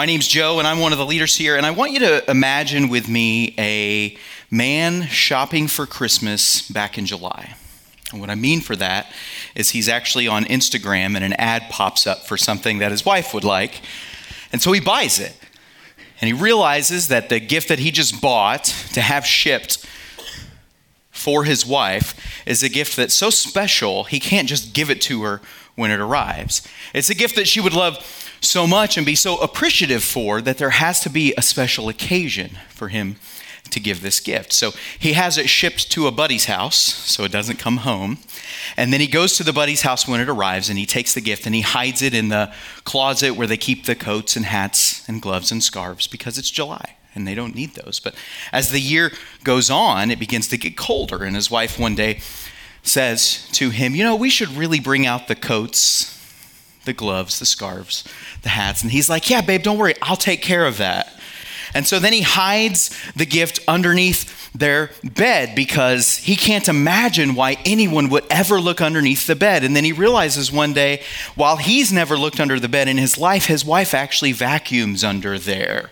My name's Joe, and I'm one of the leaders here. And I want you to imagine with me a man shopping for Christmas back in July. And what I mean for that is he's actually on Instagram, and an ad pops up for something that his wife would like. And so he buys it. And he realizes that the gift that he just bought to have shipped for his wife is a gift that's so special, he can't just give it to her when it arrives. It's a gift that she would love so much and be so appreciative for that there has to be a special occasion for him to give this gift. So he has it shipped to a buddy's house so it doesn't come home. And then he goes to the buddy's house when it arrives and he takes the gift and he hides it in the closet where they keep the coats and hats and gloves and scarves because it's July and they don't need those. But as the year goes on, it begins to get colder. And his wife one day says to him, You know, we should really bring out the coats, the gloves, the scarves, the hats. And he's like, Yeah, babe, don't worry, I'll take care of that. And so then he hides the gift underneath their bed because he can't imagine why anyone would ever look underneath the bed. And then he realizes one day, while he's never looked under the bed in his life, his wife actually vacuums under there.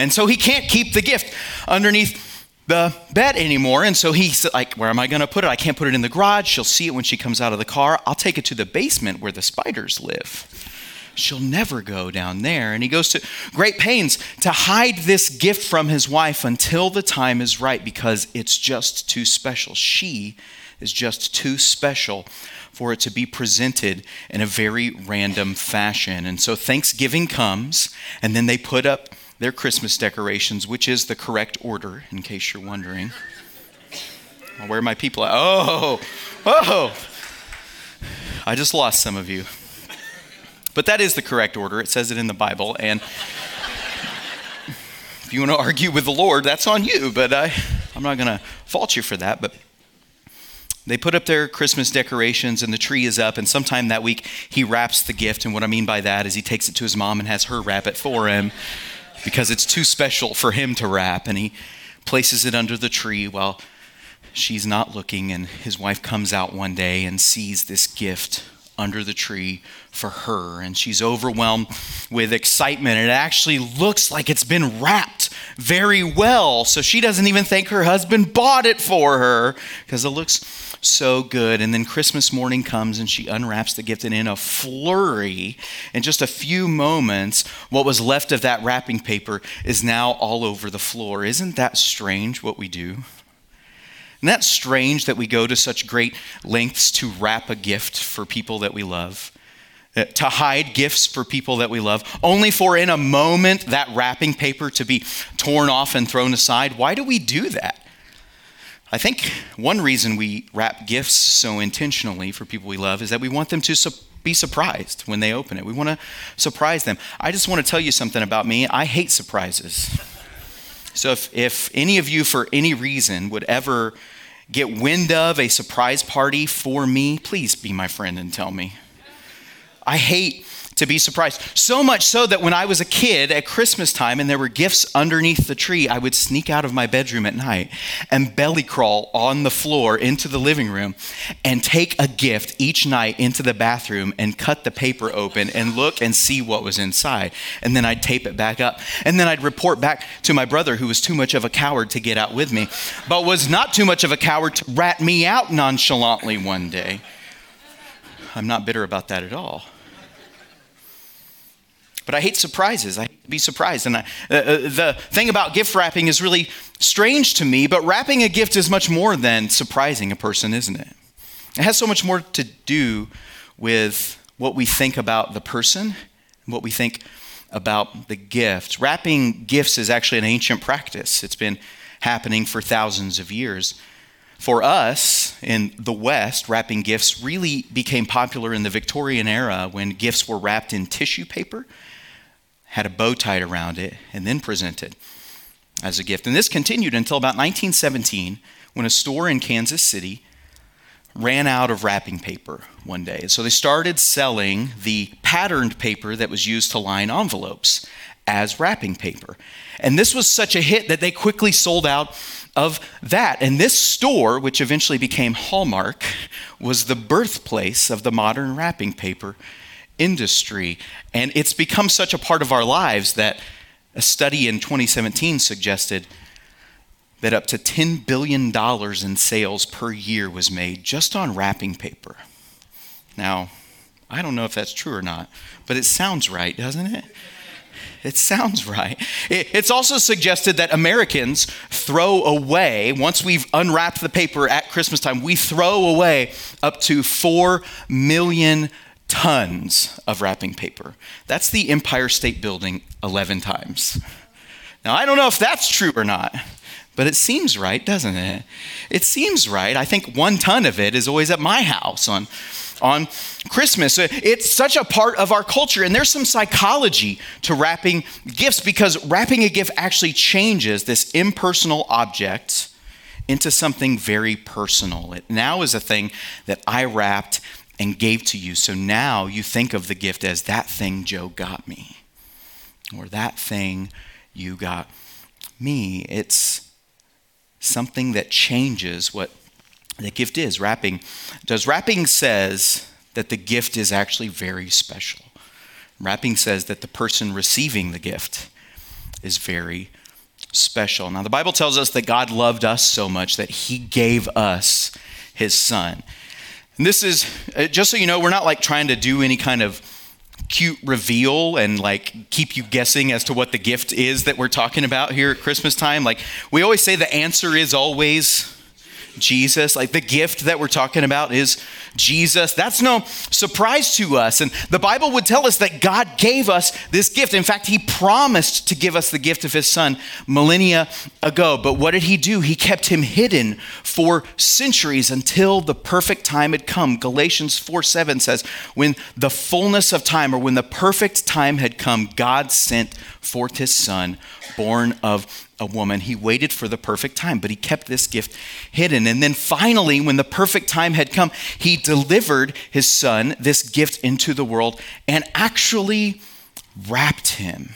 And so he can't keep the gift underneath the bed anymore. And so he's like, Where am I going to put it? I can't put it in the garage. She'll see it when she comes out of the car. I'll take it to the basement where the spiders live. She'll never go down there. And he goes to great pains to hide this gift from his wife until the time is right because it's just too special. She is just too special for it to be presented in a very random fashion. And so Thanksgiving comes, and then they put up their Christmas decorations, which is the correct order, in case you're wondering. Where are my people at? Oh, oh. I just lost some of you. But that is the correct order. It says it in the Bible. And if you want to argue with the Lord, that's on you. But I, I'm not going to fault you for that. But they put up their Christmas decorations and the tree is up. And sometime that week, he wraps the gift. And what I mean by that is he takes it to his mom and has her wrap it for him because it's too special for him to wrap. And he places it under the tree while she's not looking. And his wife comes out one day and sees this gift under the tree for her. And she's overwhelmed with excitement. It actually looks like it's been wrapped very well. So she doesn't even think her husband bought it for her because it looks so good. And then Christmas morning comes and she unwraps the gift, and in a flurry, in just a few moments, what was left of that wrapping paper is now all over the floor. Isn't that strange what we do? Isn't that strange that we go to such great lengths to wrap a gift for people that we love? Uh, to hide gifts for people that we love, only for in a moment that wrapping paper to be torn off and thrown aside? Why do we do that? I think one reason we wrap gifts so intentionally for people we love is that we want them to su- be surprised when they open it. We want to surprise them. I just want to tell you something about me. I hate surprises. So if, if any of you, for any reason, would ever get wind of a surprise party for me, please be my friend and tell me. I hate to be surprised. So much so that when I was a kid at Christmas time and there were gifts underneath the tree, I would sneak out of my bedroom at night and belly crawl on the floor into the living room and take a gift each night into the bathroom and cut the paper open and look and see what was inside. And then I'd tape it back up. And then I'd report back to my brother, who was too much of a coward to get out with me, but was not too much of a coward to rat me out nonchalantly one day. I'm not bitter about that at all. But I hate surprises. I hate to be surprised. And I, uh, uh, the thing about gift wrapping is really strange to me, but wrapping a gift is much more than surprising a person, isn't it? It has so much more to do with what we think about the person and what we think about the gift. Wrapping gifts is actually an ancient practice, it's been happening for thousands of years. For us in the West, wrapping gifts really became popular in the Victorian era when gifts were wrapped in tissue paper had a bow tied around it, and then presented as a gift. And this continued until about 1917 when a store in Kansas City ran out of wrapping paper one day. So they started selling the patterned paper that was used to line envelopes as wrapping paper. And this was such a hit that they quickly sold out of that. And this store, which eventually became Hallmark, was the birthplace of the modern wrapping paper industry. And it's become such a part of our lives that a study in 2017 suggested that up to $10 billion in sales per year was made just on wrapping paper. Now, I don't know if that's true or not, but it sounds right, doesn't it? It sounds right. It's also suggested that Americans throw away, once we've unwrapped the paper at Christmas time, we throw away up to 4 million tons of wrapping paper. That's the Empire State Building 11 times. Now, I don't know if that's true or not, but it seems right, doesn't it? It seems right. I think one ton of it is always at my house on, on Christmas. Uh, it's such a part of our culture, and there's some psychology to wrapping gifts because wrapping a gift actually changes this impersonal object into something very personal. It now is a thing that I wrapped and gave to you. So now you think of the gift as that thing Joe got me, or that thing you got me. It's something that changes what the gift is. Wrapping does. Wrapping says that the gift is actually very special. Wrapping says that the person receiving the gift is very special. Now, the Bible tells us that God loved us so much that he gave us his son. And this is, uh, just so you know, we're not like trying to do any kind of cute reveal and like keep you guessing as to what the gift is that we're talking about here at Christmas time. Like we always say the answer is always Jesus. Like the gift that we're talking about is Jesus. That's no surprise to us. And the Bible would tell us that God gave us this gift. In fact, He promised to give us the gift of His Son millennia ago. But what did He do? He kept Him hidden for centuries until the perfect time had come. Galatians 4 7 says, When the fullness of time, or when the perfect time had come, God sent forth His Son, born of a woman. He waited for the perfect time, but he kept this gift hidden. And then finally, when the perfect time had come, he delivered his son, this gift, into the world and actually wrapped him.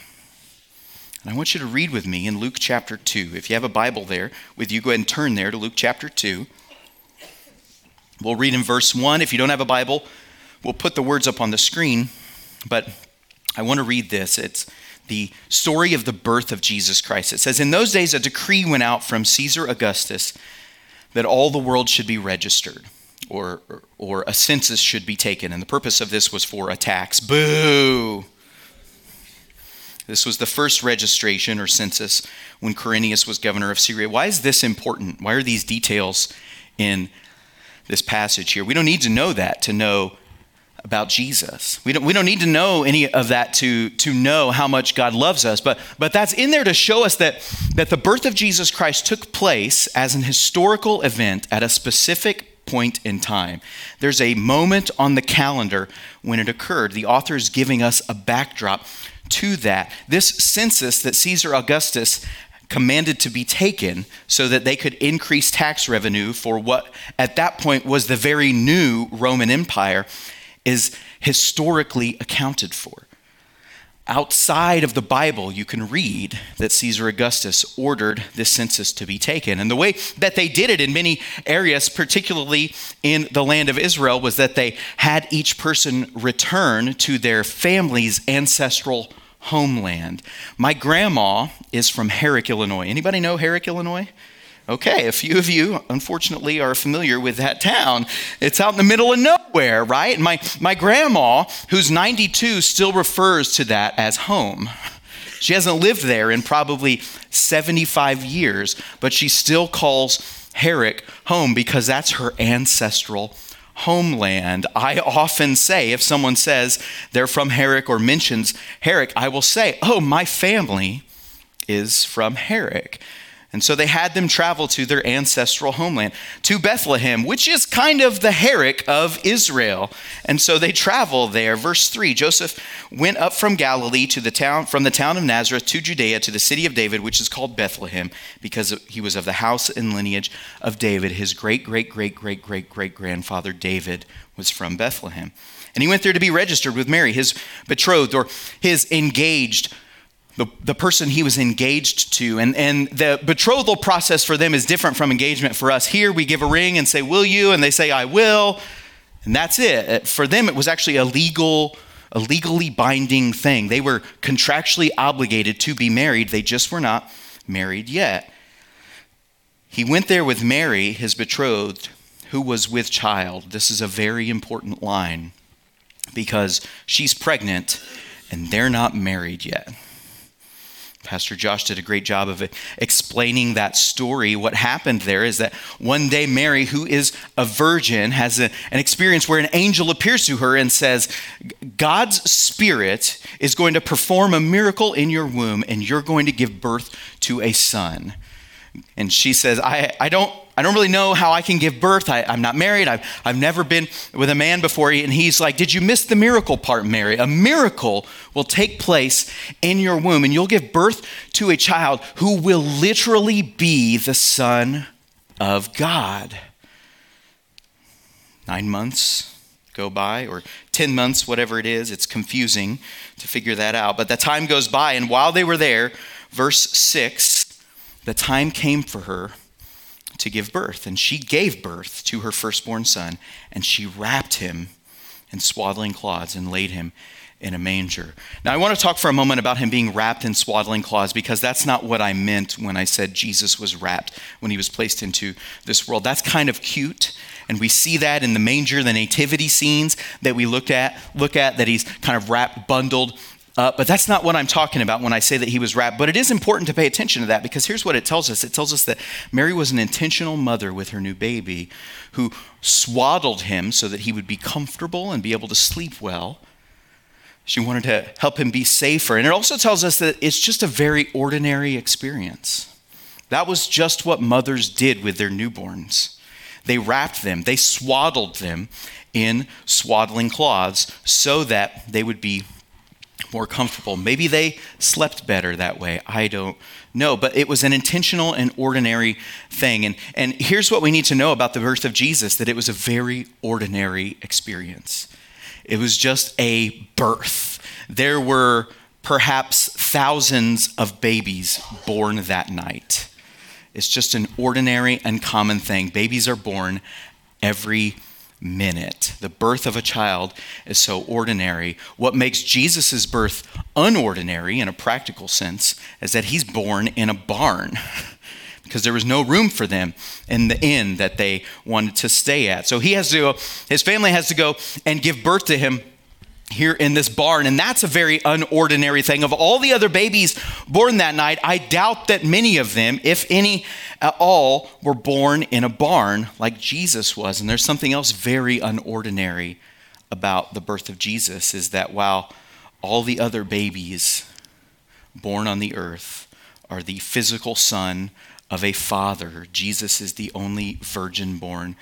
And I want you to read with me in Luke chapter 2. If you have a Bible there with you, go ahead and turn there to Luke chapter 2. We'll read in verse 1. If you don't have a Bible, we'll put the words up on the screen. But I want to read this. It's the story of the birth of Jesus Christ. It says, In those days, a decree went out from Caesar Augustus that all the world should be registered. Or, or, a census should be taken. And the purpose of this was for a tax. Boo! This was the first registration or census when Quirinius was governor of Syria. Why is this important? Why are these details in this passage here? We don't need to know that to know about Jesus. We don't, we don't need to know any of that to, to know how much God loves us, but, but that's in there to show us that, that the birth of Jesus Christ took place as an historical event at a specific point in time. There's a moment on the calendar when it occurred. The author is giving us a backdrop to that. This census that Caesar Augustus commanded to be taken so that they could increase tax revenue for what at that point was the very new Roman Empire is historically accounted for. Outside of the Bible, you can read that Caesar Augustus ordered this census to be taken. And the way that they did it in many areas, particularly in the land of Israel, was that they had each person return to their family's ancestral homeland. My grandma is from Herrick, Illinois. Anybody know Herrick, Illinois? Okay, a few of you, unfortunately, are familiar with that town. It's out in the middle of nowhere, right? My, my grandma, who's 92, still refers to that as home. She hasn't lived there in probably 75 years, but she still calls Herrick home because that's her ancestral homeland. I often say, if someone says they're from Herrick or mentions Herrick, I will say, Oh, my family is from Herrick And so they had them travel to their ancestral homeland, to Bethlehem, which is kind of the Herrick of Israel. And so they travel there. Verse 3 Joseph went up from Galilee to the town, from the town of Nazareth to Judea to the city of David, which is called Bethlehem, because he was of the house and lineage of David. His great, great, great, great, great, great grandfather David was from Bethlehem. And he went there to be registered with Mary, his betrothed or his engaged the, the person he was engaged to. And, and the betrothal process for them is different from engagement for us. Here we give a ring and say, Will you? And they say, I will. And that's it. Uh, for them, it was actually a legal, a legally binding thing. They were contractually obligated to be married, they just were not married yet. He went there with Mary, his betrothed, who was with child. This is a very important line because she's pregnant and they're not married yet. Pastor Josh did a great job of explaining that story. What happened there is that one day Mary, who is a virgin, has a, an experience where an angel appears to her and says, God's Spirit is going to perform a miracle in your womb, and you're going to give birth to a son. And she says, I, I don't I don't really know how I can give birth. I, am not married. I've, I've never been with a man before. And he's like, Did you miss the miracle part, Mary? A miracle will take place in your womb, and you'll give birth to a child who will literally be the Son of God. Nine months go by, or 10 months, whatever it is. It's confusing to figure that out. But the time goes by, and while they were there, verse 6, the time came for her to give birth. And she gave birth to her firstborn son, and she wrapped him in swaddling cloths and laid him in a manger. Now, I want to talk for a moment about him being wrapped in swaddling cloths because that's not what I meant when I said Jesus was wrapped when he was placed into this world. That's kind of cute. And we see that in the manger, the nativity scenes that we look at, look at that he's kind of wrapped, bundled uh, but that's not what I'm talking about when I say that he was wrapped. But it is important to pay attention to that because here's what it tells us it tells us that Mary was an intentional mother with her new baby who swaddled him so that he would be comfortable and be able to sleep well. She wanted to help him be safer. And it also tells us that it's just a very ordinary experience. That was just what mothers did with their newborns. They wrapped them, they swaddled them in swaddling cloths so that they would be more comfortable. Maybe they slept better that way. I don't know. But it was an intentional and ordinary thing. And, and here's what we need to know about the birth of Jesus that it was a very ordinary experience. It was just a birth. There were perhaps thousands of babies born that night. It's just an ordinary and common thing. Babies are born every minute. The birth of a child is so ordinary. What makes Jesus' birth unordinary in a practical sense is that he's born in a barn. because there was no room for them in the inn that they wanted to stay at. So he has to go, his family has to go and give birth to him here in this barn. And that's a very unordinary thing. Of all the other babies born that night, I doubt that many of them, if any at all, were born in a barn like Jesus was. And there's something else very unordinary about the birth of Jesus is that while all the other babies born on the earth are the physical son of a father, Jesus is the only virgin born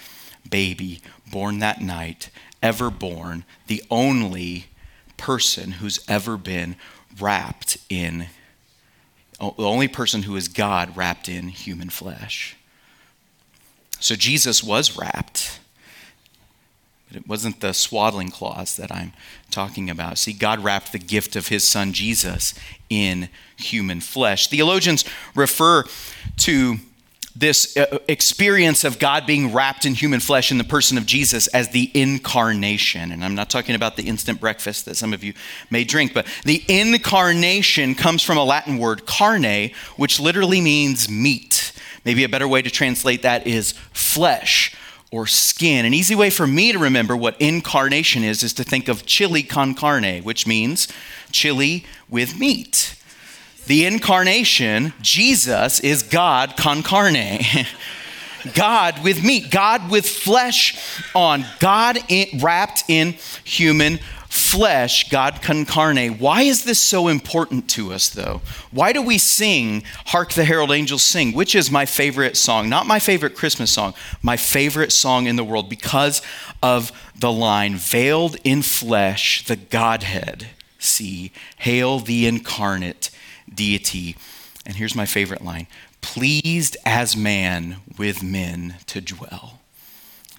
baby born that night ever born, the only person who's ever been wrapped in, the only person who is God wrapped in human flesh. So Jesus was wrapped. But it wasn't the swaddling cloths that I'm talking about. See, God wrapped the gift of his son Jesus in human flesh. Theologians refer to this uh, experience of God being wrapped in human flesh in the person of Jesus as the incarnation. And I'm not talking about the instant breakfast that some of you may drink, but the incarnation comes from a Latin word, carne, which literally means meat. Maybe a better way to translate that is flesh or skin. An easy way for me to remember what incarnation is is to think of chili con carne, which means chili with meat the incarnation, Jesus is God con carne. God with meat, God with flesh on, God in, wrapped in human flesh, God incarnate. Why is this so important to us, though? Why do we sing Hark the Herald Angels Sing, which is my favorite song? Not my favorite Christmas song, my favorite song in the world because of the line, Veiled in flesh, the Godhead see. Hail the incarnate deity. And here's my favorite line pleased as man with men to dwell.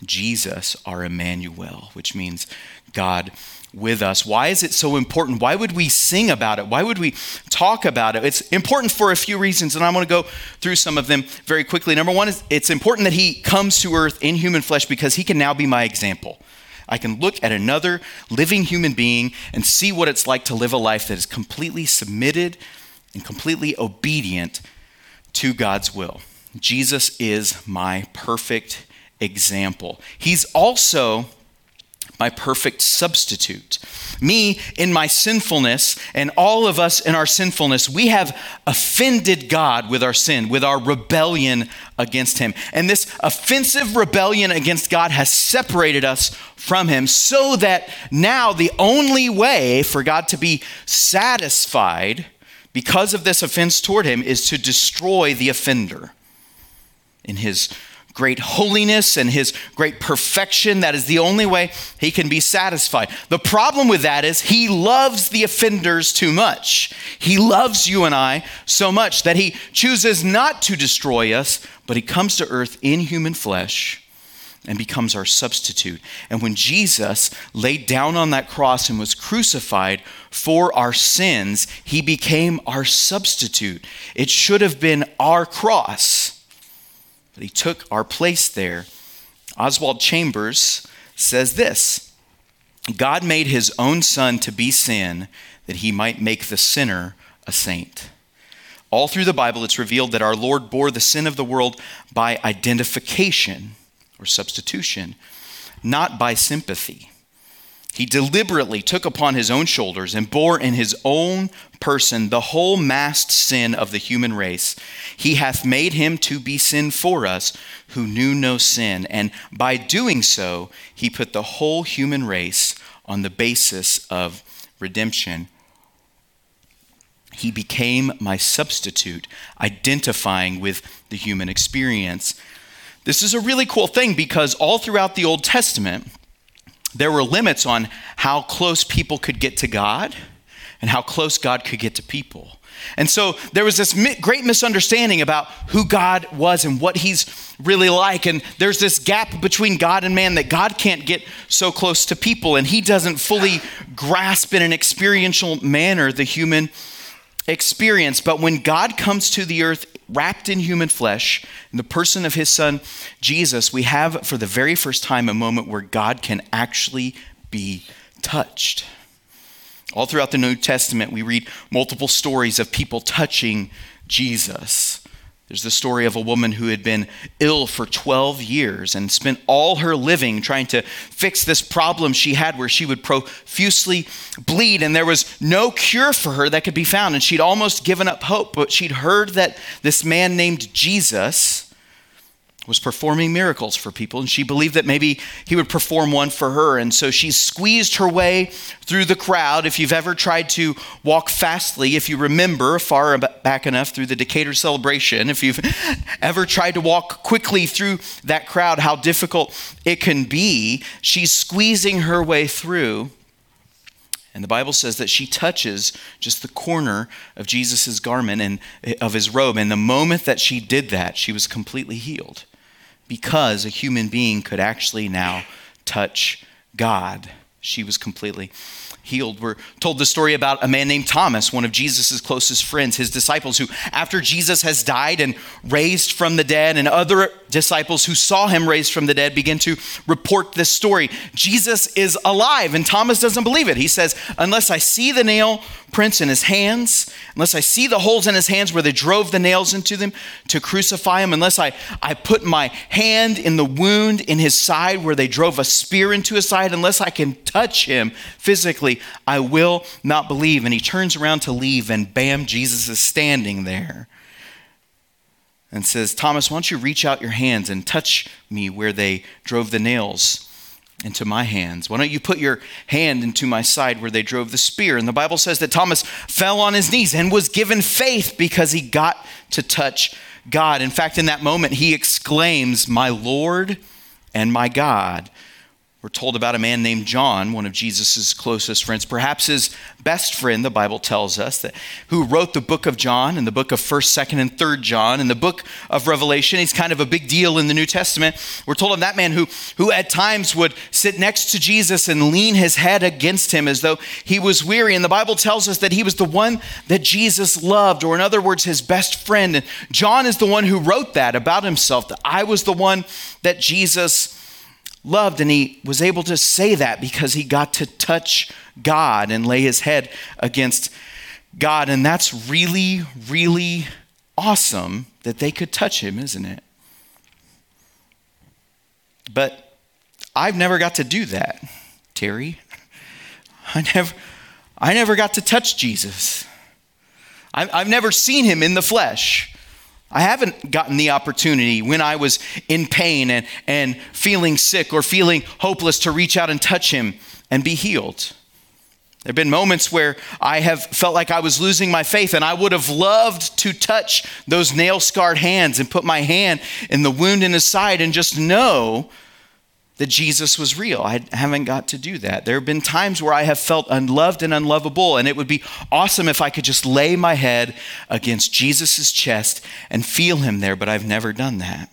Jesus, our Emmanuel, which means God with us. Why is it so important? Why would we sing about it? Why would we talk about it? It's important for a few reasons, and I'm going to go through some of them very quickly. Number one is it's important that he comes to earth in human flesh because he can now be my example. I can look at another living human being and see what it's like to live a life that is completely submitted and completely obedient to God's will. Jesus is my perfect example. He's also my perfect substitute. Me in my sinfulness, and all of us in our sinfulness, we have offended God with our sin, with our rebellion against Him. And this offensive rebellion against God has separated us from Him, so that now the only way for God to be satisfied because of this offense toward Him is to destroy the offender in His great holiness and his great perfection. That is the only way he can be satisfied. The problem with that is he loves the offenders too much. He loves you and I so much that he chooses not to destroy us, but he comes to earth in human flesh and becomes our substitute. And when Jesus laid down on that cross and was crucified for our sins, he became our substitute. It should have been our cross but he took our place there. Oswald Chambers says this God made his own son to be sin that he might make the sinner a saint. All through the Bible, it's revealed that our Lord bore the sin of the world by identification or substitution, not by sympathy. He deliberately took upon his own shoulders and bore in his own person the whole massed sin of the human race. He hath made him to be sin for us who knew no sin. And by doing so, he put the whole human race on the basis of redemption. He became my substitute, identifying with the human experience. This is a really cool thing because all throughout the Old Testament, there were limits on how close people could get to God and how close God could get to people. And so there was this great misunderstanding about who God was and what he's really like. And there's this gap between God and man that God can't get so close to people and he doesn't fully grasp in an experiential manner the human experience. But when God comes to the earth wrapped in human flesh, in the person of his son Jesus, we have for the very first time a moment where God can actually be touched. All throughout the New Testament, we read multiple stories of people touching Jesus. There's the story of a woman who had been ill for 12 years and spent all her living trying to fix this problem she had where she would profusely bleed, and there was no cure for her that could be found. And she'd almost given up hope, but she'd heard that this man named Jesus was performing miracles for people, and she believed that maybe he would perform one for her. And so she squeezed her way through the crowd. If you've ever tried to walk fastly, if you remember far back enough through the Decatur celebration, if you've ever tried to walk quickly through that crowd, how difficult it can be, she's squeezing her way through. And the Bible says that she touches just the corner of Jesus' garment and eh, of his robe. And the moment that she did that, she was completely healed because a human being could actually now touch God. She was completely healed. We're told the story about a man named Thomas, one of Jesus' closest friends, his disciples, who, after Jesus has died and raised from the dead, and other disciples who saw him raised from the dead begin to report this story. Jesus is alive, and Thomas doesn't believe it. He says, Unless I see the nail prints in his hands, unless I see the holes in his hands where they drove the nails into them to crucify him, unless I, I put my hand in the wound in his side where they drove a spear into his side, unless I can touch him physically, I will not believe. And he turns around to leave, and bam, Jesus is standing there and says, Thomas, why don't you reach out your hands and touch me where they drove the nails into my hands? Why don't you put your hand into my side where they drove the spear? And the Bible says that Thomas fell on his knees and was given faith because he got to touch God. In fact, in that moment, he exclaims, My Lord and my God. We're told about a man named John, one of Jesus' closest friends, perhaps his best friend, the Bible tells us, that, who wrote the book of John and the book of 1st, 2nd, and 3rd John and the book of Revelation. He's kind of a big deal in the New Testament. We're told of that man who, who at times would sit next to Jesus and lean his head against him as though he was weary. And the Bible tells us that he was the one that Jesus loved, or in other words, his best friend. And John is the one who wrote that about himself, that I was the one that Jesus loved. And he was able to say that because he got to touch God and lay his head against God. And that's really, really awesome that they could touch him, isn't it? But I've never got to do that, Terry. I never, I never got to touch Jesus. I've never seen him in the flesh. I haven't gotten the opportunity when I was in pain and, and feeling sick or feeling hopeless to reach out and touch him and be healed. There have been moments where I have felt like I was losing my faith, and I would have loved to touch those nail scarred hands and put my hand in the wound in his side and just know that Jesus was real. I haven't got to do that. There have been times where I have felt unloved and unlovable, and it would be awesome if I could just lay my head against Jesus' chest and feel him there, but I've never done that.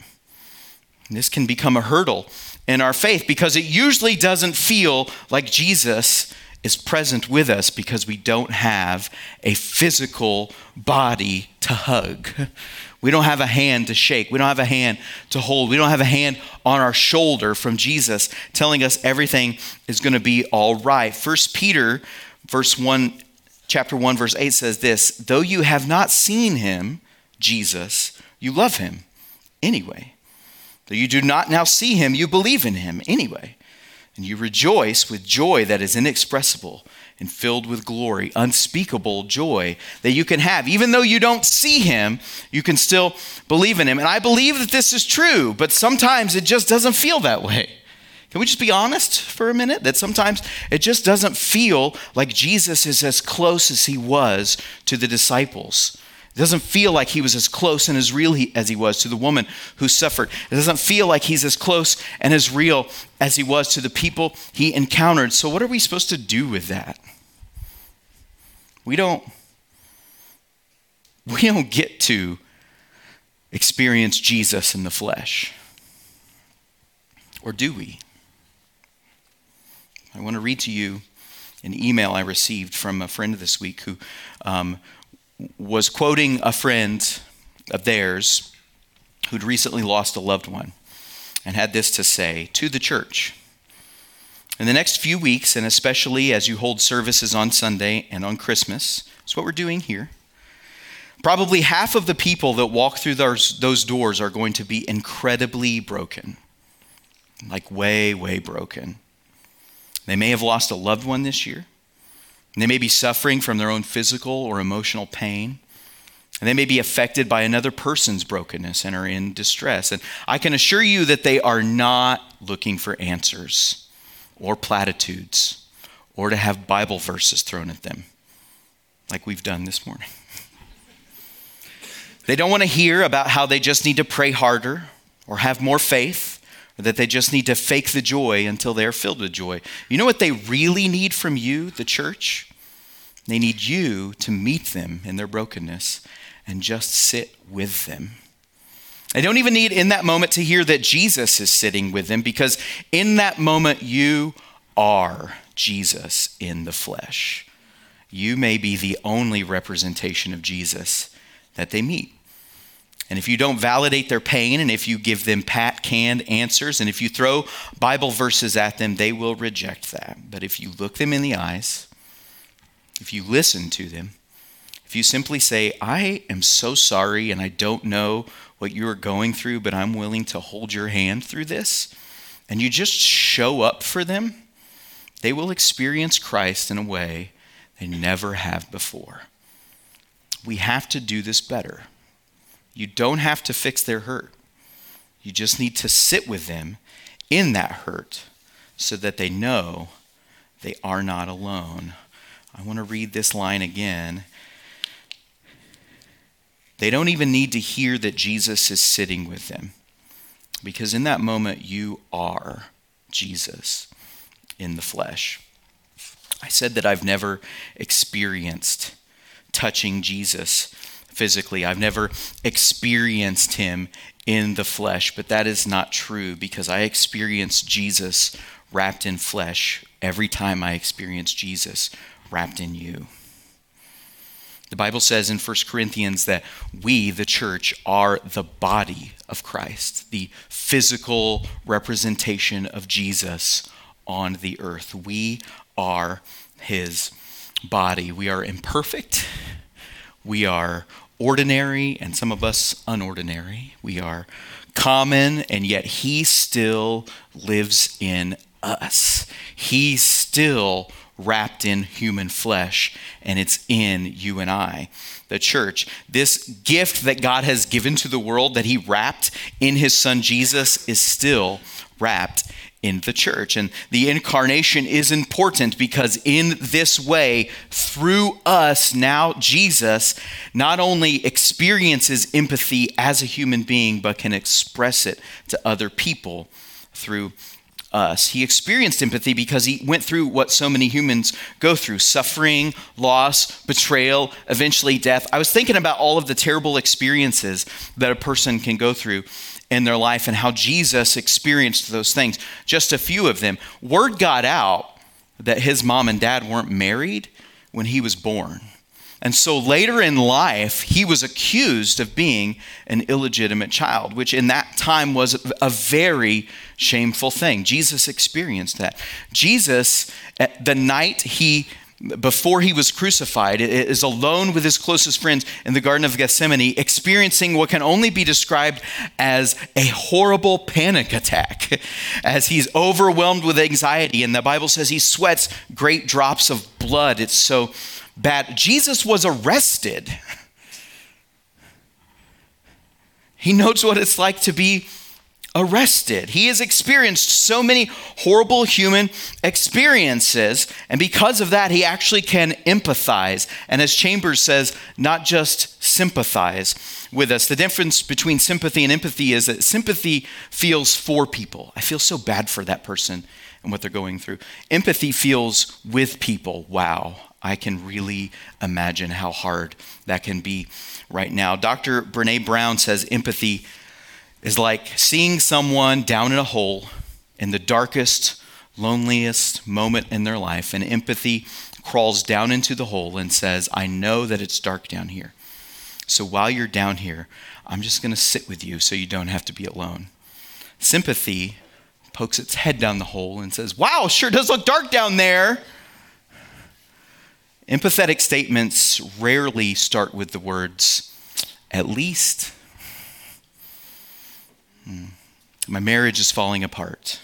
And this can become a hurdle in our faith because it usually doesn't feel like Jesus is present with us because we don't have a physical body to hug. We don't have a hand to shake. We don't have a hand to hold. We don't have a hand on our shoulder from Jesus telling us everything is going to be all right. First Peter verse 1 chapter 1 verse 8 says this, though you have not seen him, Jesus, you love him anyway. Though you do not now see him, you believe in him anyway. And you rejoice with joy that is inexpressible and filled with glory, unspeakable joy that you can have. Even though you don't see him, you can still believe in him. And I believe that this is true, but sometimes it just doesn't feel that way. Can we just be honest for a minute? That sometimes it just doesn't feel like Jesus is as close as he was to the disciples. It doesn't feel like he was as close and as real as he was to the woman who suffered. It doesn't feel like he's as close and as real as he was to the people he encountered. So, what are we supposed to do with that? We don't we don't get to experience Jesus in the flesh. Or do we? I want to read to you an email I received from a friend this week who um, was quoting a friend of theirs who'd recently lost a loved one and had this to say to the church. In the next few weeks, and especially as you hold services on Sunday and on Christmas, that's what we're doing here. Probably half of the people that walk through those, those doors are going to be incredibly broken, like way, way broken. They may have lost a loved one this year. And they may be suffering from their own physical or emotional pain. And they may be affected by another person's brokenness and are in distress. And I can assure you that they are not looking for answers or platitudes or to have Bible verses thrown at them like we've done this morning. They don't want to hear about how they just need to pray harder or have more faith that they just need to fake the joy until they are filled with joy. You know what they really need from you, the church? They need you to meet them in their brokenness and just sit with them. They don't even need in that moment to hear that Jesus is sitting with them because in that moment you are Jesus in the flesh. You may be the only representation of Jesus that they meet. And if you don't validate their pain, and if you give them pat canned answers, and if you throw Bible verses at them, they will reject that. But if you look them in the eyes, if you listen to them, if you simply say, I am so sorry and I don't know what you are going through, but I'm willing to hold your hand through this, and you just show up for them, they will experience Christ in a way they never have before. We have to do this better. You don't have to fix their hurt. You just need to sit with them in that hurt so that they know they are not alone. I want to read this line again. They don't even need to hear that Jesus is sitting with them because in that moment you are Jesus in the flesh. I said that I've never experienced touching Jesus physically. I've never experienced him in the flesh, but that is not true because I experience Jesus wrapped in flesh every time I experience Jesus wrapped in you. The Bible says in 1 Corinthians that we, the church, are the body of Christ, the physical representation of Jesus on the earth. We are his body. We are imperfect. We are ordinary, and some of us unordinary. We are common, and yet he still lives in us. He's still wrapped in human flesh, and it's in you and I, the church. This gift that God has given to the world that He wrapped in His Son Jesus is still wrapped in the church. And the incarnation is important because in this way, through us, now Jesus not only experiences empathy as a human being, but can express it to other people through us. He experienced empathy because he went through what so many humans go through suffering, loss, betrayal, eventually death. I was thinking about all of the terrible experiences that a person can go through in their life and how Jesus experienced those things. Just a few of them. Word got out that his mom and dad weren't married when he was born. And so later in life, he was accused of being an illegitimate child, which in that time was a very shameful thing. Jesus experienced that. Jesus, the night he before he was crucified, is alone with his closest friends in the Garden of Gethsemane, experiencing what can only be described as a horrible panic attack, as he's overwhelmed with anxiety. And the Bible says he sweats great drops of blood. It's so bad. Jesus was arrested. He knows what it's like to be arrested. He has experienced so many horrible human experiences, and because of that, he actually can empathize. And as Chambers says, not just sympathize with us. The difference between sympathy and empathy is that sympathy feels for people. I feel so bad for that person and what they're going through. Empathy feels with people. Wow, I can really imagine how hard that can be right now. Dr. Brene Brown says empathy is like seeing someone down in a hole in the darkest, loneliest moment in their life, and empathy crawls down into the hole and says, I know that it's dark down here. So while you're down here, I'm just going to sit with you so you don't have to be alone. Sympathy pokes its head down the hole and says, Wow, sure does look dark down there. Empathetic statements rarely start with the words, at least Hmm. My marriage is falling apart.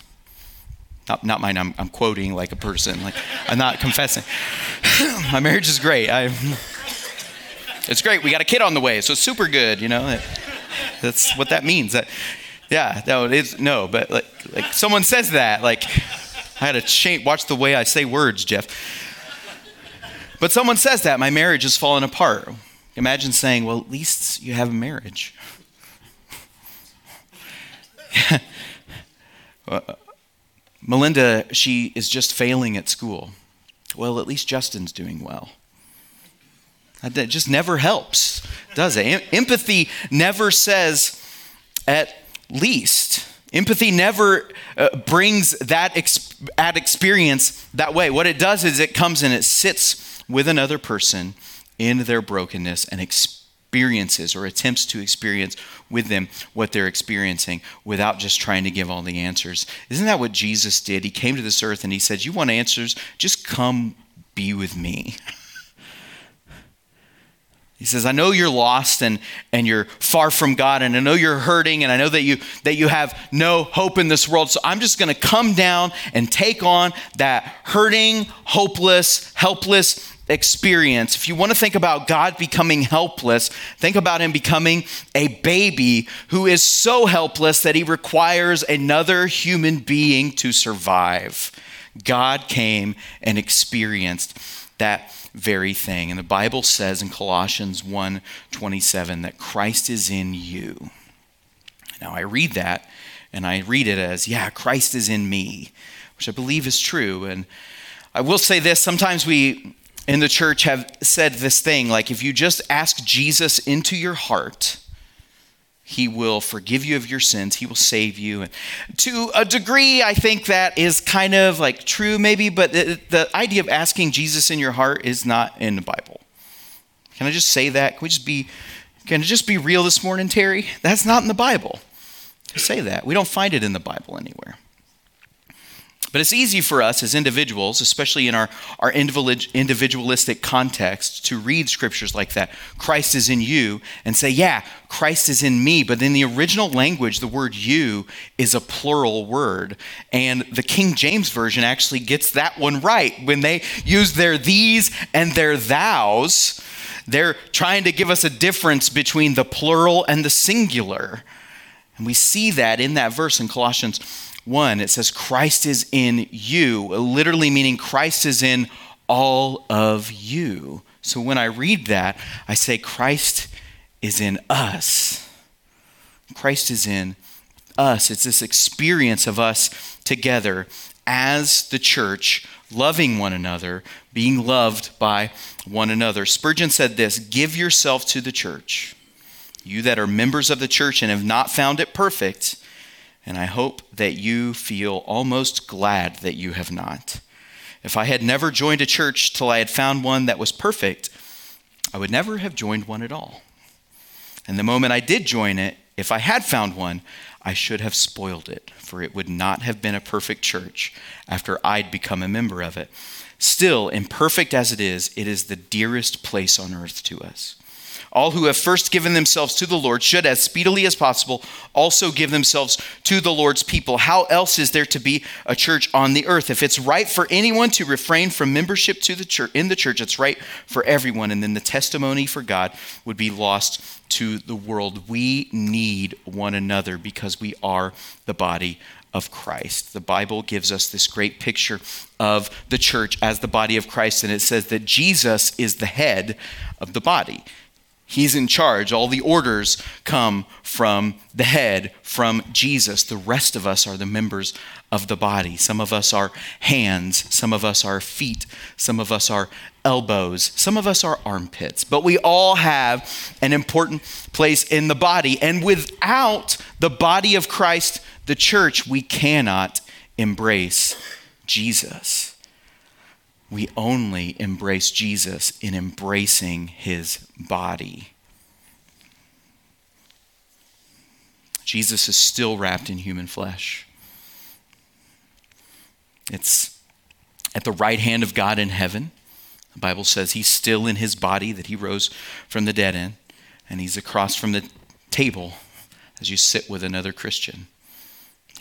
Not, not mine, I'm, I'm quoting like a person. Like, I'm not confessing. My marriage is great. I, it's great. We got a kid on the way, so it's super good, you know. That's what that means. That, yeah, no, it is, no, but like, like someone says that, like, I had to change, watch the way I say words, Jeff. But someone says that, my marriage is falling apart. Imagine saying, well, at least you have a marriage. Melinda, she is just failing at school. Well, at least Justin's doing well. That just never helps, does it? Empathy never says at least. Empathy never uh, brings that ex- at experience that way. What it does is it comes and it sits with another person in their brokenness and experiences experiences or attempts to experience with them what they're experiencing without just trying to give all the answers. Isn't that what Jesus did? He came to this earth and he said, You want answers? Just come be with me. He says, I know you're lost and, and you're far from God, and I know you're hurting, and I know that you that you have no hope in this world. So I'm just gonna come down and take on that hurting, hopeless, helpless experience, if you want to think about God becoming helpless, think about him becoming a baby who is so helpless that he requires another human being to survive. God came and experienced that very thing. And the Bible says in Colossians 1:27 that Christ is in you. Now I read that and I read it as, yeah, Christ is in me, which I believe is true. And I will say this, sometimes we in the church have said this thing like if you just ask Jesus into your heart, he will forgive you of your sins. He will save you. And to a degree, I think that is kind of like true, maybe, but the, the, idea of asking Jesus in your heart is not in the Bible. Can I just say that? Can we just be, can it just be real this morning, Terry? That's not in the Bible. Say that. We don't find it in the Bible anywhere. But it's easy for us as individuals, especially in our, our individualistic context, to read scriptures like that. Christ is in you, and say, yeah, Christ is in me. But in the original language, the word you is a plural word. And the King James Version actually gets that one right. When they use their these and their thous, they're trying to give us a difference between the plural and the singular. And we see that in that verse in Colossians 1, it says, Christ is in you, literally meaning Christ is in all of you. So when I read that, I say, Christ is in us. Christ is in us. It's this experience of us together as the church, loving one another, being loved by one another. Spurgeon said this Give yourself to the church. You that are members of the church and have not found it perfect, and I hope that you feel almost glad that you have not. If I had never joined a church till I had found one that was perfect, I would never have joined one at all. And the moment I did join it, if I had found one, I should have spoiled it, for it would not have been a perfect church after I'd become a member of it. Still, imperfect as it is, it is the dearest place on earth to us. All who have first given themselves to the Lord should, as speedily as possible, also give themselves to the Lord's people. How else is there to be a church on the earth? If it's right for anyone to refrain from membership to the church in the church, it's right for everyone, and then the testimony for God would be lost to the world. We need one another because we are the body of Christ. The Bible gives us this great picture of the church as the body of Christ, and it says that Jesus is the head of the body. He's in charge. All the orders come from the head, from Jesus. The rest of us are the members of the body. Some of us are hands, some of us are feet, some of us are elbows, some of us are armpits. But we all have an important place in the body. And without the body of Christ, the church, we cannot embrace Jesus we only embrace Jesus in embracing his body. Jesus is still wrapped in human flesh. It's at the right hand of God in heaven. The Bible says he's still in his body that he rose from the dead in, and he's across from the table as you sit with another Christian.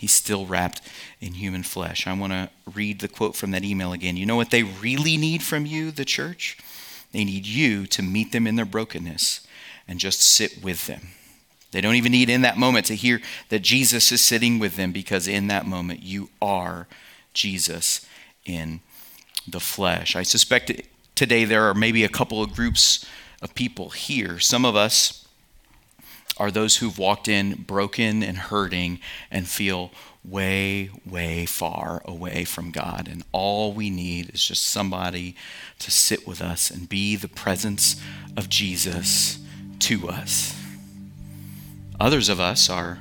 He's still wrapped in human flesh. I want to read the quote from that email again. You know what they really need from you, the church? They need you to meet them in their brokenness and just sit with them. They don't even need in that moment to hear that Jesus is sitting with them because in that moment you are Jesus in the flesh. I suspect today there are maybe a couple of groups of people here. Some of us are those who've walked in broken and hurting and feel way, way far away from God. And all we need is just somebody to sit with us and be the presence of Jesus to us. Others of us are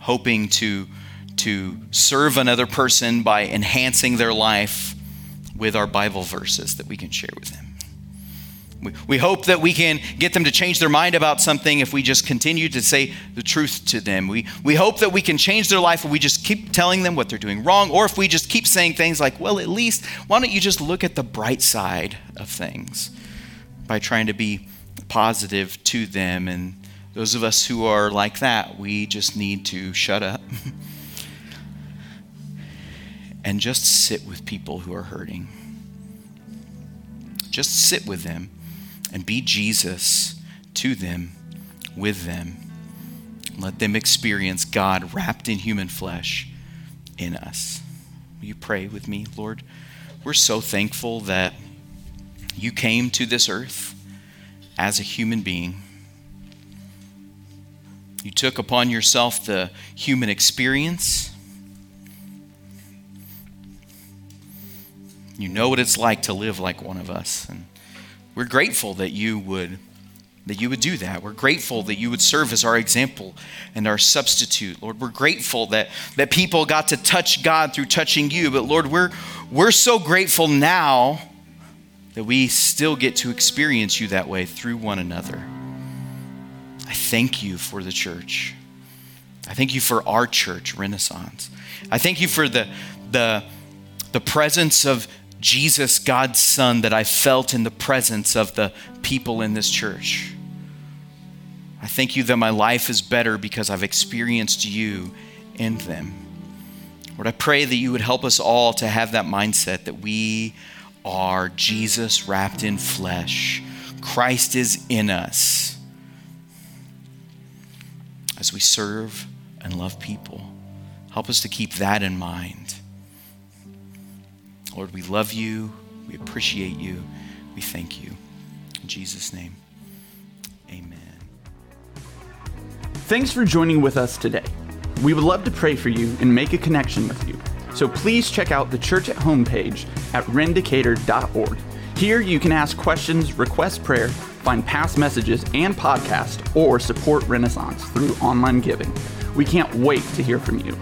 hoping to, to serve another person by enhancing their life with our Bible verses that we can share with them. We, we hope that we can get them to change their mind about something if we just continue to say the truth to them. We, we hope that we can change their life if we just keep telling them what they're doing wrong, or if we just keep saying things like, well, at least, why don't you just look at the bright side of things by trying to be positive to them. And those of us who are like that, we just need to shut up and just sit with people who are hurting Just sit with them and be Jesus to them, with them. Let them experience God wrapped in human flesh in us. Will you pray with me, Lord? We're so thankful that you came to this earth as a human being. You took upon yourself the human experience. You know what it's like to live like one of us. And we're grateful that you would that you would do that. We're grateful that you would serve as our example and our substitute. Lord, we're grateful that, that people got to touch God through touching you. But Lord, we're, we're so grateful now that we still get to experience you that way through one another. I thank you for the church. I thank you for our church, Renaissance. I thank you for the, the, the presence of Jesus, God's Son, that I felt in the presence of the people in this church. I thank you that my life is better because I've experienced you in them. Lord, I pray that you would help us all to have that mindset that we are Jesus wrapped in flesh. Christ is in us as we serve and love people. Help us to keep that in mind. Lord, we love you. We appreciate you. We thank you. In Jesus' name, amen. Thanks for joining with us today. We would love to pray for you and make a connection with you. So please check out the church at home page at rendicator.org. Here you can ask questions, request prayer, find past messages and podcasts, or support Renaissance through online giving. We can't wait to hear from you.